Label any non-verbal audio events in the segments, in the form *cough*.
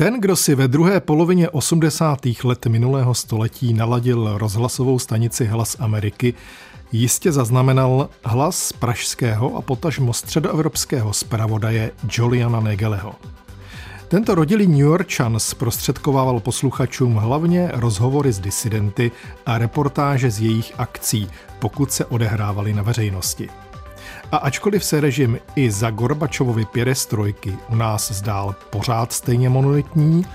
Ten, kdo si ve druhé polovině 80. let minulého století naladil rozhlasovou stanici Hlas Ameriky, jistě zaznamenal hlas pražského a potažmo středoevropského zpravodaje Juliana Negeleho. Tento rodilý New Yorkčan zprostředkovával posluchačům hlavně rozhovory s disidenty a reportáže z jejich akcí, pokud se odehrávaly na veřejnosti. A ačkoliv se režim i za Gorbačovovy pěrestrojky u nás zdál pořád stejně monolitní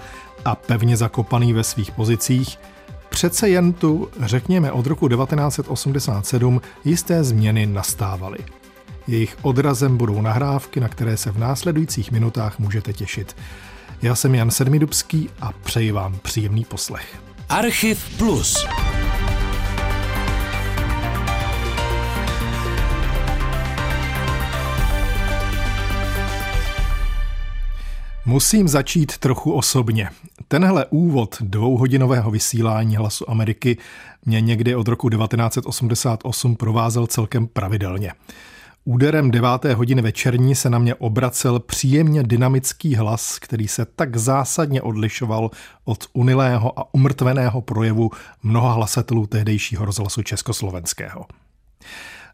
a pevně zakopaný ve svých pozicích, přece jen tu, řekněme od roku 1987, jisté změny nastávaly. Jejich odrazem budou nahrávky, na které se v následujících minutách můžete těšit. Já jsem Jan Sedmidubský a přeji vám příjemný poslech. Archiv Plus. Musím začít trochu osobně. Tenhle úvod dvouhodinového vysílání Hlasu Ameriky mě někdy od roku 1988 provázel celkem pravidelně. Úderem deváté hodiny večerní se na mě obracel příjemně dynamický hlas, který se tak zásadně odlišoval od unilého a umrtveného projevu mnoha hlasatelů tehdejšího rozhlasu československého.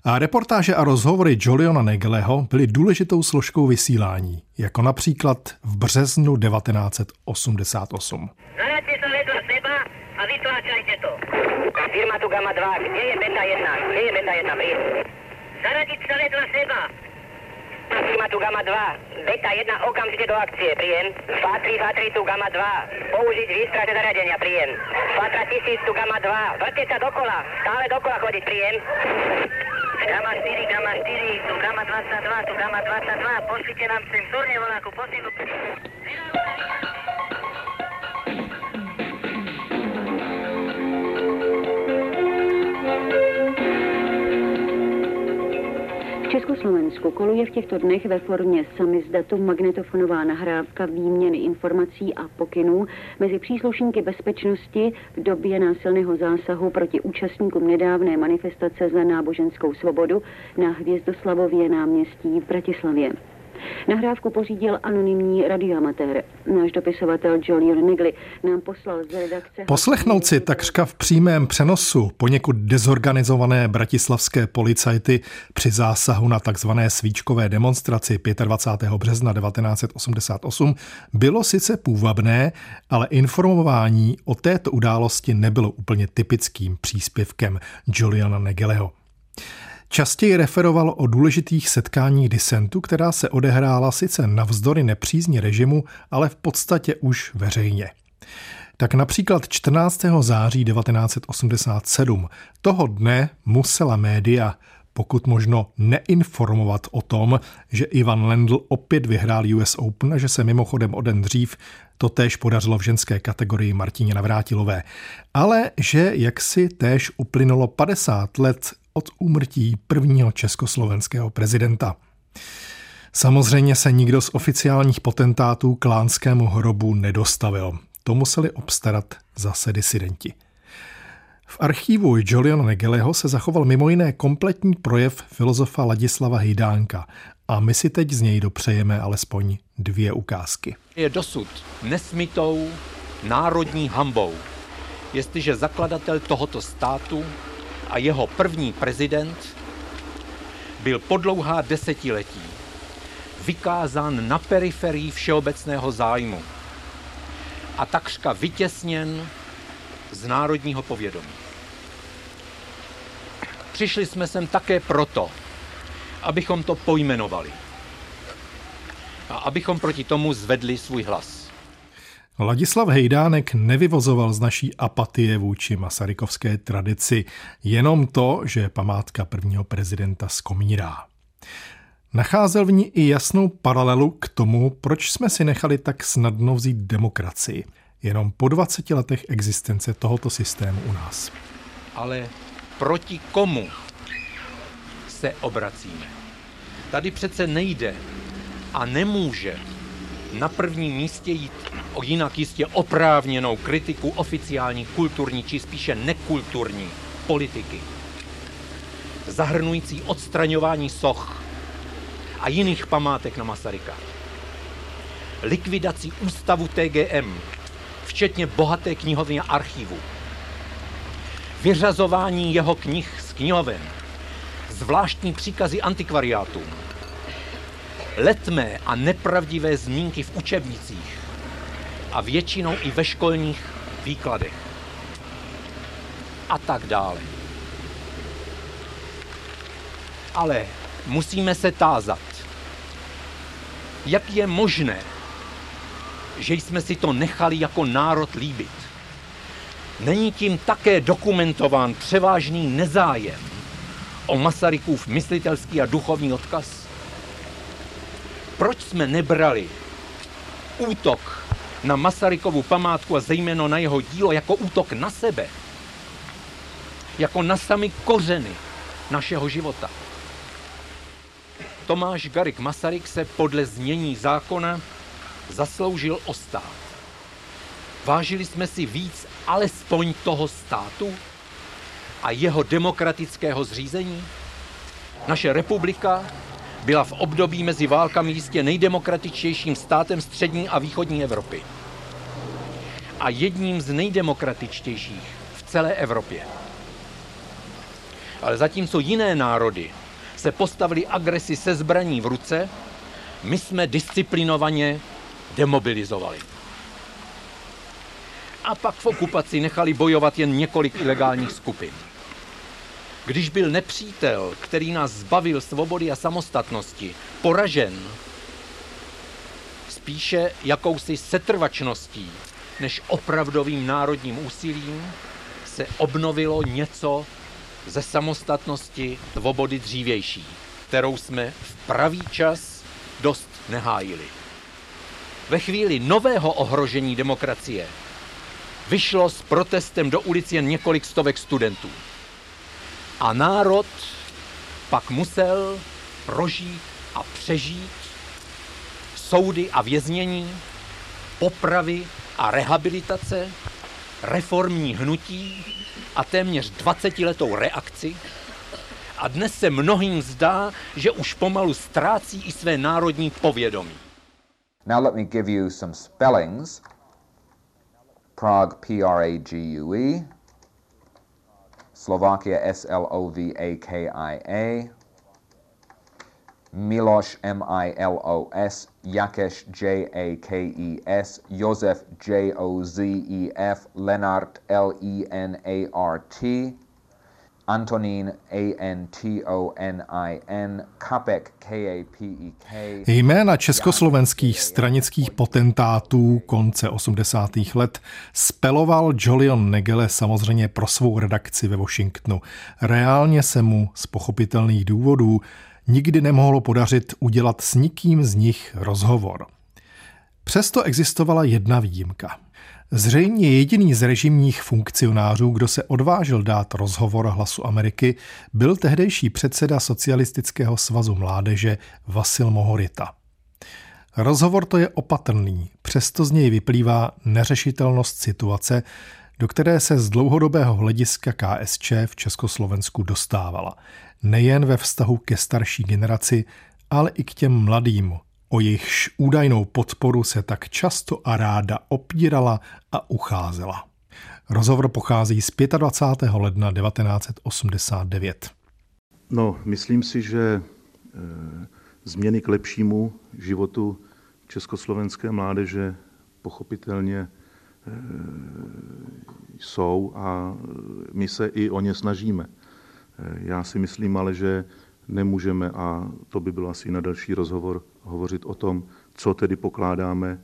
A reportáže a rozhovory Joliona Negeleho byly důležitou složkou vysílání, jako například v březnu 1988. a vytláčajte to. Firma tu Gamma 2, kde je Beta 1? Kde je Beta 1, Zaradiť sa vedľa seba. Firma tu Gamma 2. Beta 1 okamžite do akcie. Príjem. Fatri, Fatri tu Gamma 2. Použiť výstražné zariadenia. Príjem. Fatra 1000 tu Gamma 2. Vrte sa dokola. Stále dokola chodiť. Príjem. Гама 4, гама 4, до гама 22, до гама 22, пошлите нам сензорни вонако, после го... Československu koluje v těchto dnech ve formě samizdatu magnetofonová nahrávka výměny informací a pokynů mezi příslušníky bezpečnosti v době násilného zásahu proti účastníkům nedávné manifestace za náboženskou svobodu na Hvězdoslavově náměstí v Bratislavě. Nahrávku pořídil anonymní radioamatér. Náš dopisovatel Julian Negli nám poslal z redakce... Poslechnout si takřka v přímém přenosu poněkud dezorganizované bratislavské policajty při zásahu na takzvané svíčkové demonstraci 25. března 1988 bylo sice půvabné, ale informování o této události nebylo úplně typickým příspěvkem Juliana Negeleho. Častěji referoval o důležitých setkáních disentu, která se odehrála sice navzdory nepřízní režimu, ale v podstatě už veřejně. Tak například 14. září 1987 toho dne musela média pokud možno neinformovat o tom, že Ivan Lendl opět vyhrál US Open a že se mimochodem o den dřív to též podařilo v ženské kategorii Martině Navrátilové. Ale že jaksi též uplynulo 50 let od úmrtí prvního československého prezidenta. Samozřejmě se nikdo z oficiálních potentátů klánskému hrobu nedostavil. To museli obstarat zase disidenti. V archivu Juliana Negeleho se zachoval mimo jiné kompletní projev filozofa Ladislava Hejdánka a my si teď z něj dopřejeme alespoň dvě ukázky. Je dosud nesmitou národní hambou, jestliže zakladatel tohoto státu a jeho první prezident byl po dlouhá desetiletí vykázán na periferii všeobecného zájmu a takřka vytěsněn z národního povědomí. Přišli jsme sem také proto, abychom to pojmenovali a abychom proti tomu zvedli svůj hlas. Ladislav Hejdánek nevyvozoval z naší apatie vůči masarykovské tradici jenom to, že památka prvního prezidenta skomírá. Nacházel v ní i jasnou paralelu k tomu, proč jsme si nechali tak snadno vzít demokracii, jenom po 20 letech existence tohoto systému u nás. Ale proti komu se obracíme? Tady přece nejde a nemůže na prvním místě jít o jinak jistě oprávněnou kritiku oficiální kulturní či spíše nekulturní politiky, zahrnující odstraňování soch a jiných památek na Masaryka. likvidaci ústavu TGM, včetně bohaté knihovny a archivu, vyřazování jeho knih z knihoven, zvláštní příkazy antikvariátům, letmé a nepravdivé zmínky v učebnicích a většinou i ve školních výkladech. A tak dále. Ale musíme se tázat, jak je možné, že jsme si to nechali jako národ líbit. Není tím také dokumentován převážný nezájem o Masarykův myslitelský a duchovní odkaz? Proč jsme nebrali útok na Masarykovu památku a zejména na jeho dílo jako útok na sebe? Jako na sami kořeny našeho života? Tomáš Garik Masaryk se podle znění zákona zasloužil o stát. Vážili jsme si víc alespoň toho státu a jeho demokratického zřízení? Naše republika byla v období mezi válkami jistě nejdemokratičtějším státem střední a východní Evropy. A jedním z nejdemokratičtějších v celé Evropě. Ale zatímco jiné národy se postavili agresi se zbraní v ruce, my jsme disciplinovaně demobilizovali. A pak v okupaci nechali bojovat jen několik ilegálních skupin. Když byl nepřítel, který nás zbavil svobody a samostatnosti, poražen, spíše jakousi setrvačností než opravdovým národním úsilím, se obnovilo něco ze samostatnosti svobody dřívější, kterou jsme v pravý čas dost nehájili. Ve chvíli nového ohrožení demokracie vyšlo s protestem do ulic jen několik stovek studentů. A národ pak musel prožít a přežít soudy a věznění, popravy a rehabilitace, reformní hnutí a téměř 20-letou reakci. A dnes se mnohým zdá, že už pomalu ztrácí i své národní povědomí. Now let me give you some spellings. Prague, P-R-A-G-U-E. Slovakia, S L O V A K I A. Milos, M I L O S. Jakes, J A K E S. Josef, J O Z E F. Lenart, L E N A R T. Antonín, A-N-T-O-N-I-N, Kapek, K-A-P-E-K. Jména československých stranických potentátů konce 80. let speloval Julian Negele samozřejmě pro svou redakci ve Washingtonu. Reálně se mu z pochopitelných důvodů nikdy nemohlo podařit udělat s nikým z nich rozhovor. Přesto existovala jedna výjimka – Zřejmě jediný z režimních funkcionářů, kdo se odvážil dát rozhovor Hlasu Ameriky, byl tehdejší předseda Socialistického svazu mládeže Vasil Mohorita. Rozhovor to je opatrný, přesto z něj vyplývá neřešitelnost situace, do které se z dlouhodobého hlediska KSČ v Československu dostávala. Nejen ve vztahu ke starší generaci, ale i k těm mladým, o jejichž údajnou podporu se tak často a ráda opírala a ucházela. Rozhovor pochází z 25. ledna 1989. No, myslím si, že e, změny k lepšímu životu československé mládeže pochopitelně e, jsou a my se i o ně snažíme. E, já si myslím ale, že nemůžeme, a to by byl asi na další rozhovor, hovořit o tom, co tedy pokládáme,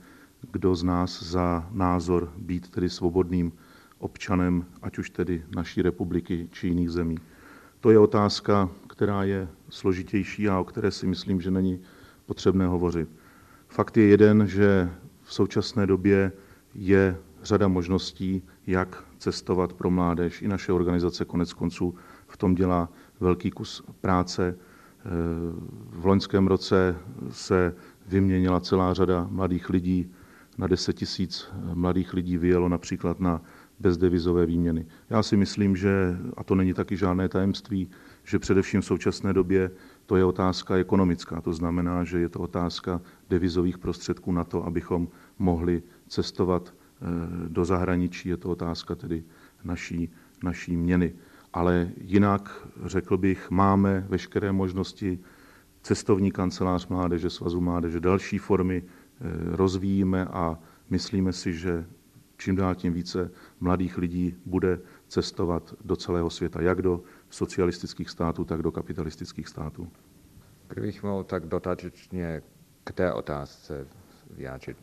kdo z nás za názor být tedy svobodným občanem, ať už tedy naší republiky či jiných zemí. To je otázka, která je složitější a o které si myslím, že není potřebné hovořit. Fakt je jeden, že v současné době je řada možností, jak cestovat pro mládež. I naše organizace konec konců v tom dělá velký kus práce. V loňském roce se vyměnila celá řada mladých lidí. Na 10 tisíc mladých lidí vyjelo například na bezdevizové výměny. Já si myslím, že, a to není taky žádné tajemství, že především v současné době to je otázka ekonomická. To znamená, že je to otázka devizových prostředků na to, abychom mohli cestovat do zahraničí. Je to otázka tedy naší, naší měny. Ale jinak, řekl bych, máme veškeré možnosti cestovní kancelář mládeže, svazu mládeže, další formy rozvíjíme a myslíme si, že čím dál tím více mladých lidí bude cestovat do celého světa, jak do socialistických států, tak do kapitalistických států. Kdybych mohl tak dotačně k té otázce vyjádřit,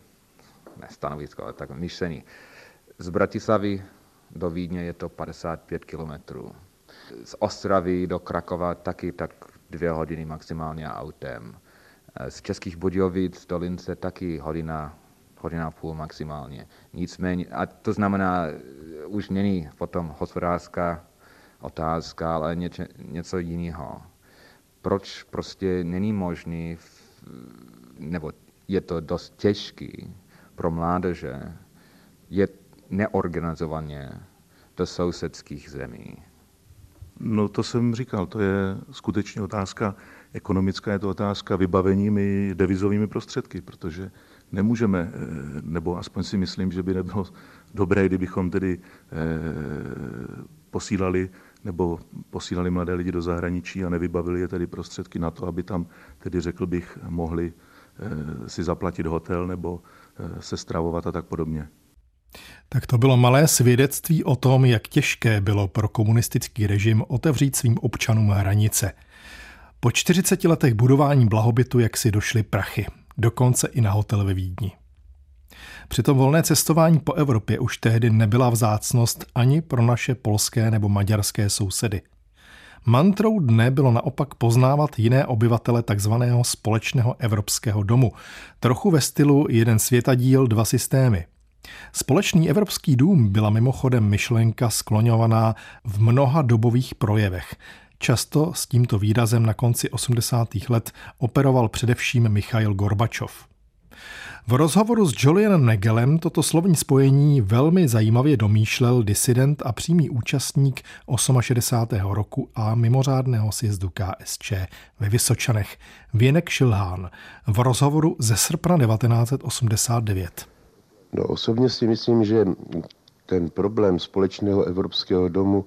ne stanovisko, ale tak myšlení. Z Bratislavy do Vídně je to 55 kilometrů. Z Ostravy do Krakova taky tak dvě hodiny maximálně autem. Z Českých Budějovic do Lince taky hodina hodina a půl maximálně. Nicméně, a to znamená, už není potom hospodářská otázka, ale něče, něco jiného. Proč prostě není možný, nebo je to dost těžký pro mládeže, je neorganizovaně do sousedských zemí? No to jsem říkal, to je skutečně otázka ekonomická, je to otázka vybaveními devizovými prostředky, protože nemůžeme, eh, nebo aspoň si myslím, že by nebylo dobré, kdybychom tedy eh, posílali nebo posílali mladé lidi do zahraničí a nevybavili je tedy prostředky na to, aby tam, tedy řekl bych, mohli eh, si zaplatit hotel nebo se stravovat a tak podobně. Tak to bylo malé svědectví o tom, jak těžké bylo pro komunistický režim otevřít svým občanům hranice. Po 40 letech budování blahobytu jak si došly prachy dokonce i na hotel ve Vídni. Přitom volné cestování po Evropě už tehdy nebyla vzácnost ani pro naše polské nebo maďarské sousedy. Mantrou dne bylo naopak poznávat jiné obyvatele takzvaného společného evropského domu, trochu ve stylu jeden světadíl, dva systémy. Společný evropský dům byla mimochodem myšlenka skloňovaná v mnoha dobových projevech, Často s tímto výrazem na konci 80. let operoval především Michail Gorbačov. V rozhovoru s Julianem Negelem toto slovní spojení velmi zajímavě domýšlel disident a přímý účastník 68. roku a mimořádného sjezdu KSČ ve Vysočanech, Věnek Šilhán, v rozhovoru ze srpna 1989. No osobně si myslím, že ten problém společného evropského domu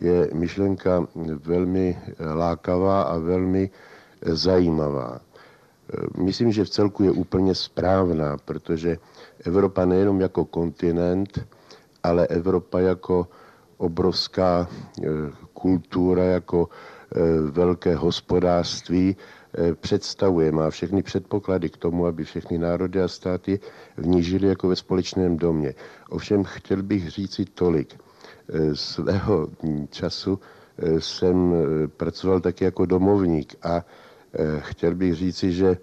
je myšlenka velmi lákavá a velmi zajímavá. Myslím, že v celku je úplně správná, protože Evropa nejenom jako kontinent, ale Evropa jako obrovská eh, kultura, jako eh, velké hospodářství představuje, má všechny předpoklady k tomu, aby všechny národy a státy v ní žili jako ve společném domě. Ovšem chtěl bych říci tolik. Eh, svého času eh, jsem eh, pracoval taky jako domovník a chtěl bych říci, že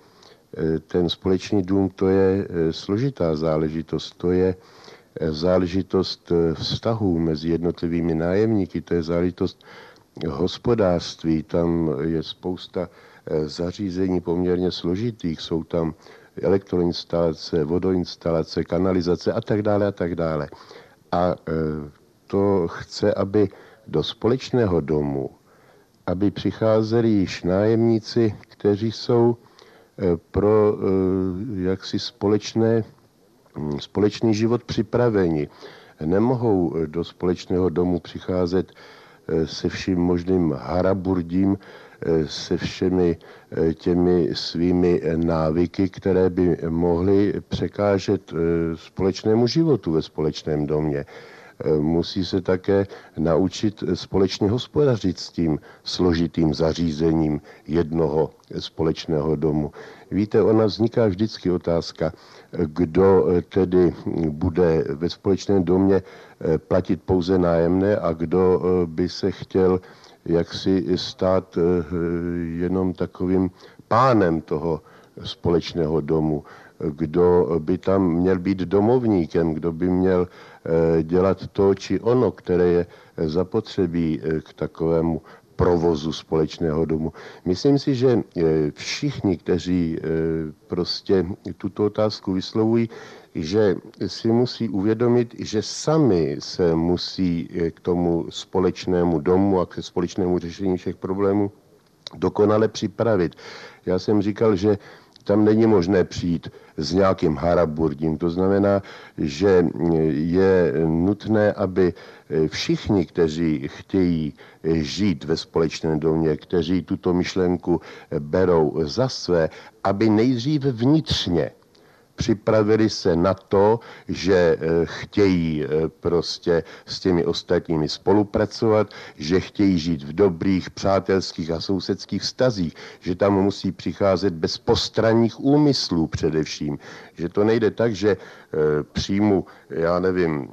ten společný dům to je složitá záležitost, to je záležitost vztahů mezi jednotlivými nájemníky, to je záležitost hospodářství, tam je spousta zařízení poměrně složitých, jsou tam elektroinstalace, vodoinstalace, kanalizace a tak dále a tak dále. A to chce, aby do společného domu, aby přicházeli již nájemníci, kteří jsou eh, pro eh, jaksi společné, hm, společný život připraveni. Nemohou do společného domu přicházet eh, se vším možným haraburdím, se všemi těmi svými návyky, které by mohly překážet společnému životu ve společném domě musí se také naučit společně hospodařit s tím složitým zařízením jednoho společného domu. Víte, ona vzniká vždycky otázka, kdo tedy bude ve společném domě platit pouze nájemné a kdo by se chtěl jaksi stát jenom takovým pánem toho společného domu kdo by tam měl být domovníkem, kdo by měl eh, dělat to či ono, které je zapotřebí eh, k takovému provozu společného domu. Myslím si, že eh, všichni, kteří prostě tuto otázku vyslovují, že si musí uvědomit, že sami se musí k tomu společnému domu a k společnému řešení všech problémů dokonale připravit. Já jsem říkal, že tam není možné přijít s nějakým haraburdím. To znamená, že je nutné, aby všichni, kteří chtějí žít ve společném domě, kteří tuto myšlenku berou za své, aby nejdříve vnitřně připravili se na to, že eh, chtějí eh, prostě s těmi ostatními spolupracovat, že chtějí žít v dobrých přátelských a sousedských vztazích, že tam musí přicházet bez postranních úmyslů především, že to nejde tak, že Eh, přijmu, já nevím,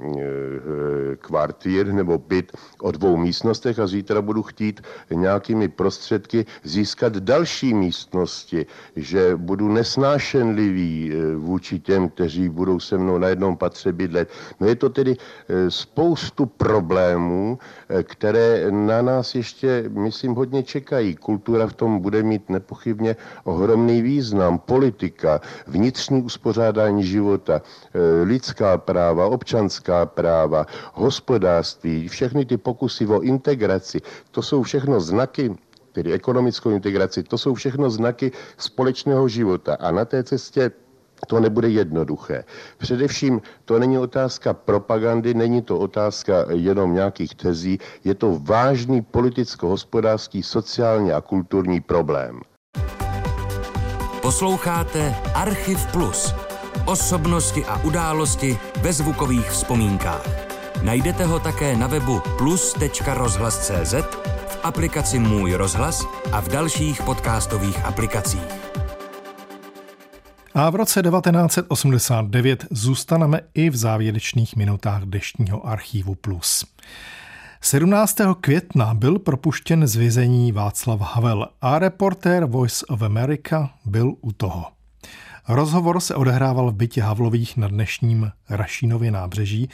kvartír nebo byt o dvou místnostech a zítra budu chtít nějakými prostředky získat další místnosti, že budu nesnášenlivý vůči těm, kteří budou se mnou na jednom patře bydlet. No je to tedy spoustu problémů, které na nás ještě, myslím, hodně čekají. Kultura v tom bude mít nepochybně ohromný význam. Politika, vnitřní uspořádání života, Eh, lidská práva, občanská práva, hospodářství, všechny ty pokusy o integraci, to jsou všechno znaky tedy ekonomickou integraci, to jsou všechno znaky společného života. A na té cestě to nebude jednoduché. Především to není otázka propagandy, není to otázka jenom nějakých tezí, je to vážný politicko-hospodářský, sociální a kulturní problém. Posloucháte Archiv Plus Osobnosti a události ve zvukových vzpomínkách. Najdete ho také na webu plus.rozhlas.cz, v aplikaci Můj rozhlas a v dalších podcastových aplikacích. A v roce 1989 zůstaneme i v závěrečných minutách dnešního archivu Plus. 17. května byl propuštěn z vězení Václav Havel a reportér Voice of America byl u toho. Rozhovor se odehrával v bytě Havlových na dnešním Rašínově nábřeží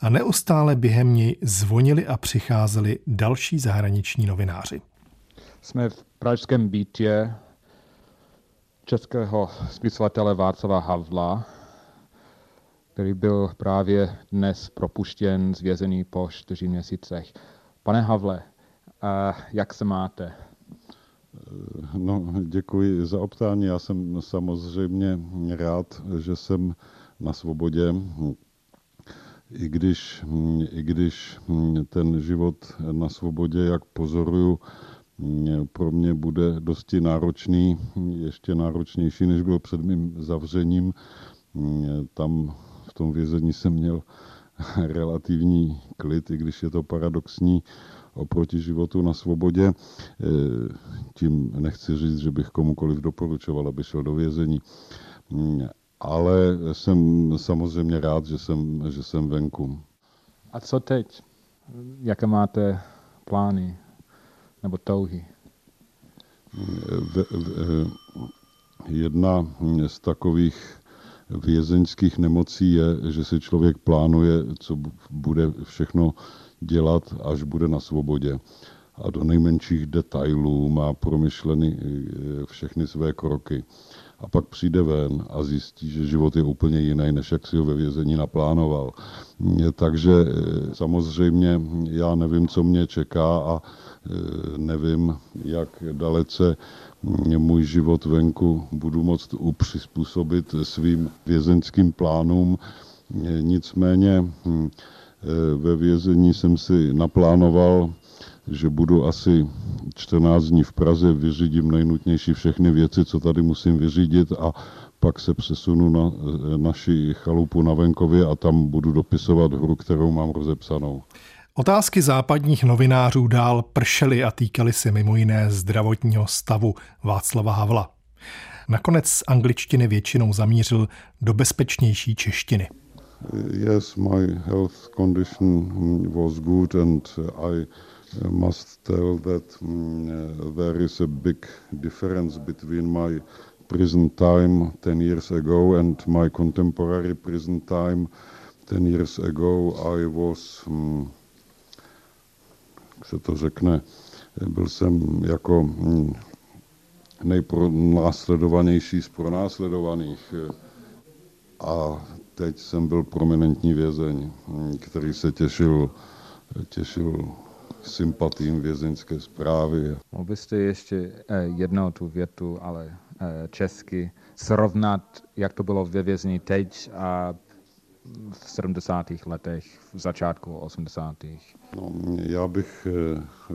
a neustále během něj zvonili a přicházeli další zahraniční novináři. Jsme v pražském bytě českého spisovatele Václava Havla, který byl právě dnes propuštěn z vězení po čtyři měsících. Pane Havle, jak se máte? No, děkuji za optání. Já jsem samozřejmě rád, že jsem na svobodě, i když, i když ten život na svobodě, jak pozoruju, pro mě bude dosti náročný, ještě náročnější, než byl před mým zavřením. Tam v tom vězení jsem měl *laughs* relativní klid, i když je to paradoxní oproti životu na svobodě. E, tím nechci říct, že bych komukoliv doporučoval, aby šel do vězení. Ale jsem samozřejmě rád, že jsem, že jsem venku. A co teď? Jaké máte plány nebo touhy? Jedna z takových vězeňských nemocí je, že si člověk plánuje, co bude všechno dělat, až bude na svobodě. A do nejmenších detailů má promyšleny eh, všechny své kroky. A pak přijde ven a zjistí, že život je úplně jiný, než jak si ho ve vězení naplánoval. Takže eh, samozřejmě já nevím, co mě čeká a eh, nevím, jak dalece můj život venku budu moct upřizpůsobit svým vězeňským plánům. Nicméně hm, ve vězení jsem si naplánoval, že budu asi 14 dní v Praze, vyřídím nejnutnější všechny věci, co tady musím vyřídit a pak se přesunu na naši chalupu na venkově a tam budu dopisovat hru, kterou mám rozepsanou. Otázky západních novinářů dál pršely a týkaly se mimo jiné zdravotního stavu Václava Havla. Nakonec z angličtiny většinou zamířil do bezpečnější češtiny. Yes, my health condition was good and I must tell that um, there is a big difference between my prison time 10 years ago and my contemporary prison time 10 years ago. I was um, jak se to řekne, byl jsem jako hm, nejpronásledovanější z pronásledovaných. A teď jsem byl prominentní vězeň, který se těšil, těšil sympatím vězeňské zprávy. Mohl byste ještě eh, jednou tu větu, ale eh, česky, srovnat, jak to bylo ve vězení teď a v 70. letech, v začátku 80. No, já bych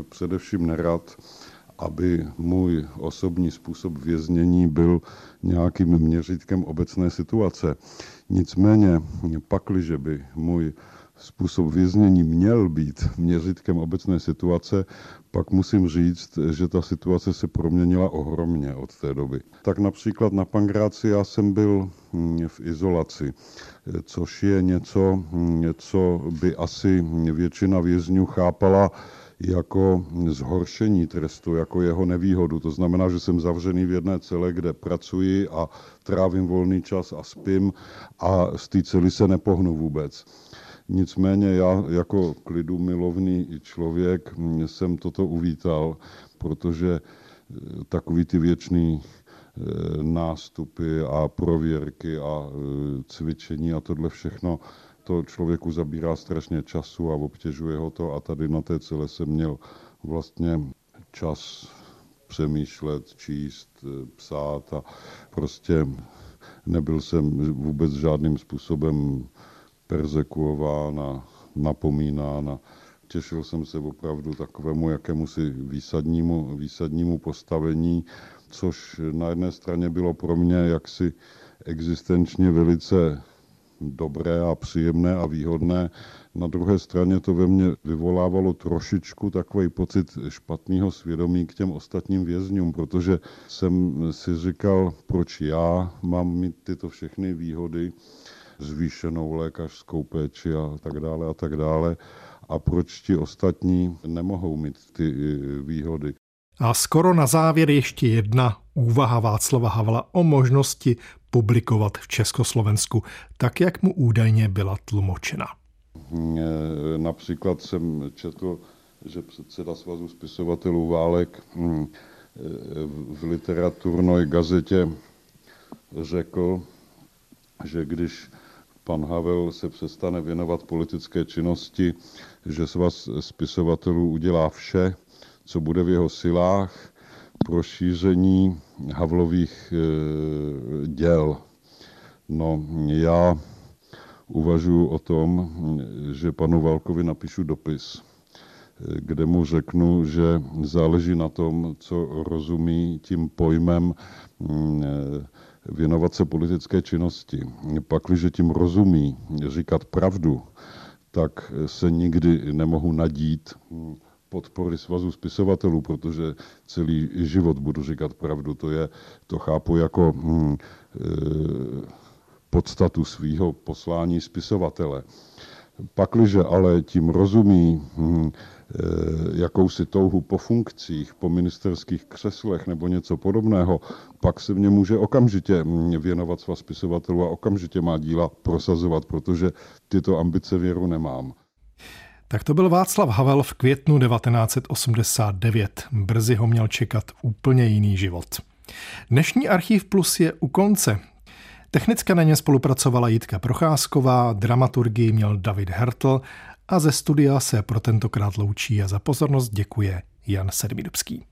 především nerad, aby můj osobní způsob věznění byl nějakým měřítkem obecné situace. Nicméně, pakliže by můj způsob věznění měl být měřítkem obecné situace, pak musím říct, že ta situace se proměnila ohromně od té doby. Tak například na Pangráci já jsem byl hm, v izolaci, což je něco, hm, co by asi většina vězňů chápala jako zhoršení trestu, jako jeho nevýhodu. To znamená, že jsem zavřený v jedné cele, kde pracuji a trávím volný čas a spím a z té cely se nepohnu vůbec. Nicméně já jako klidu milovný člověk jsem toto uvítal, protože eh, takový ty věčný eh, nástupy a prověrky a eh, cvičení a tohle všechno to člověku zabírá strašně času a obtěžuje ho to. A tady na té celé jsem měl vlastně čas přemýšlet, číst, psát a prostě nebyl jsem vůbec žádným způsobem persekuován a napomínán a těšil jsem se opravdu takovému jakémusi výsadnímu, výsadnímu postavení, což na jedné straně bylo pro mě jaksi existenčně velice dobré a příjemné a výhodné. Na druhé straně to ve mně vyvolávalo trošičku takový pocit špatného svědomí k těm ostatním vězňům, protože jsem si říkal, proč já mám mít tyto všechny výhody, zvýšenou lékařskou péči a tak dále a tak dále. A proč ti ostatní nemohou mít ty výhody? A skoro na závěr ještě jedna úvaha Václava Havla o možnosti publikovat v Československu, tak jak mu údajně byla tlumočena. Například jsem četl, že předseda Svazu spisovatelů Válek hm, v literaturné gazetě řekl, že když pan Havel se přestane věnovat politické činnosti, že svaz spisovatelů udělá vše, co bude v jeho silách pro šíření Havlových e, děl. No, já uvažuji o tom, že panu Válkovi napíšu dopis, kde mu řeknu, že záleží na tom, co rozumí tím pojmem mm, věnovat se politické činnosti. Pakliže tím rozumí říkat pravdu, tak se nikdy nemohu nadít podpory svazu spisovatelů, protože celý život budu říkat pravdu. To, je, to chápu jako hm, e, podstatu svého poslání spisovatele. Pakliže ale tím rozumí hm, e, jakousi touhu po funkcích, po ministerských křeslech nebo něco podobného, pak se mě může okamžitě hm, věnovat svaz spisovatelů a okamžitě má díla prosazovat, protože tyto ambice věru nemám. Tak to byl Václav Havel v květnu 1989. Brzy ho měl čekat úplně jiný život. Dnešní Archiv Plus je u konce. Technicky na ně spolupracovala Jitka Procházková, dramaturgii měl David Hertl a ze studia se pro tentokrát loučí a za pozornost děkuje Jan Sedmidubský.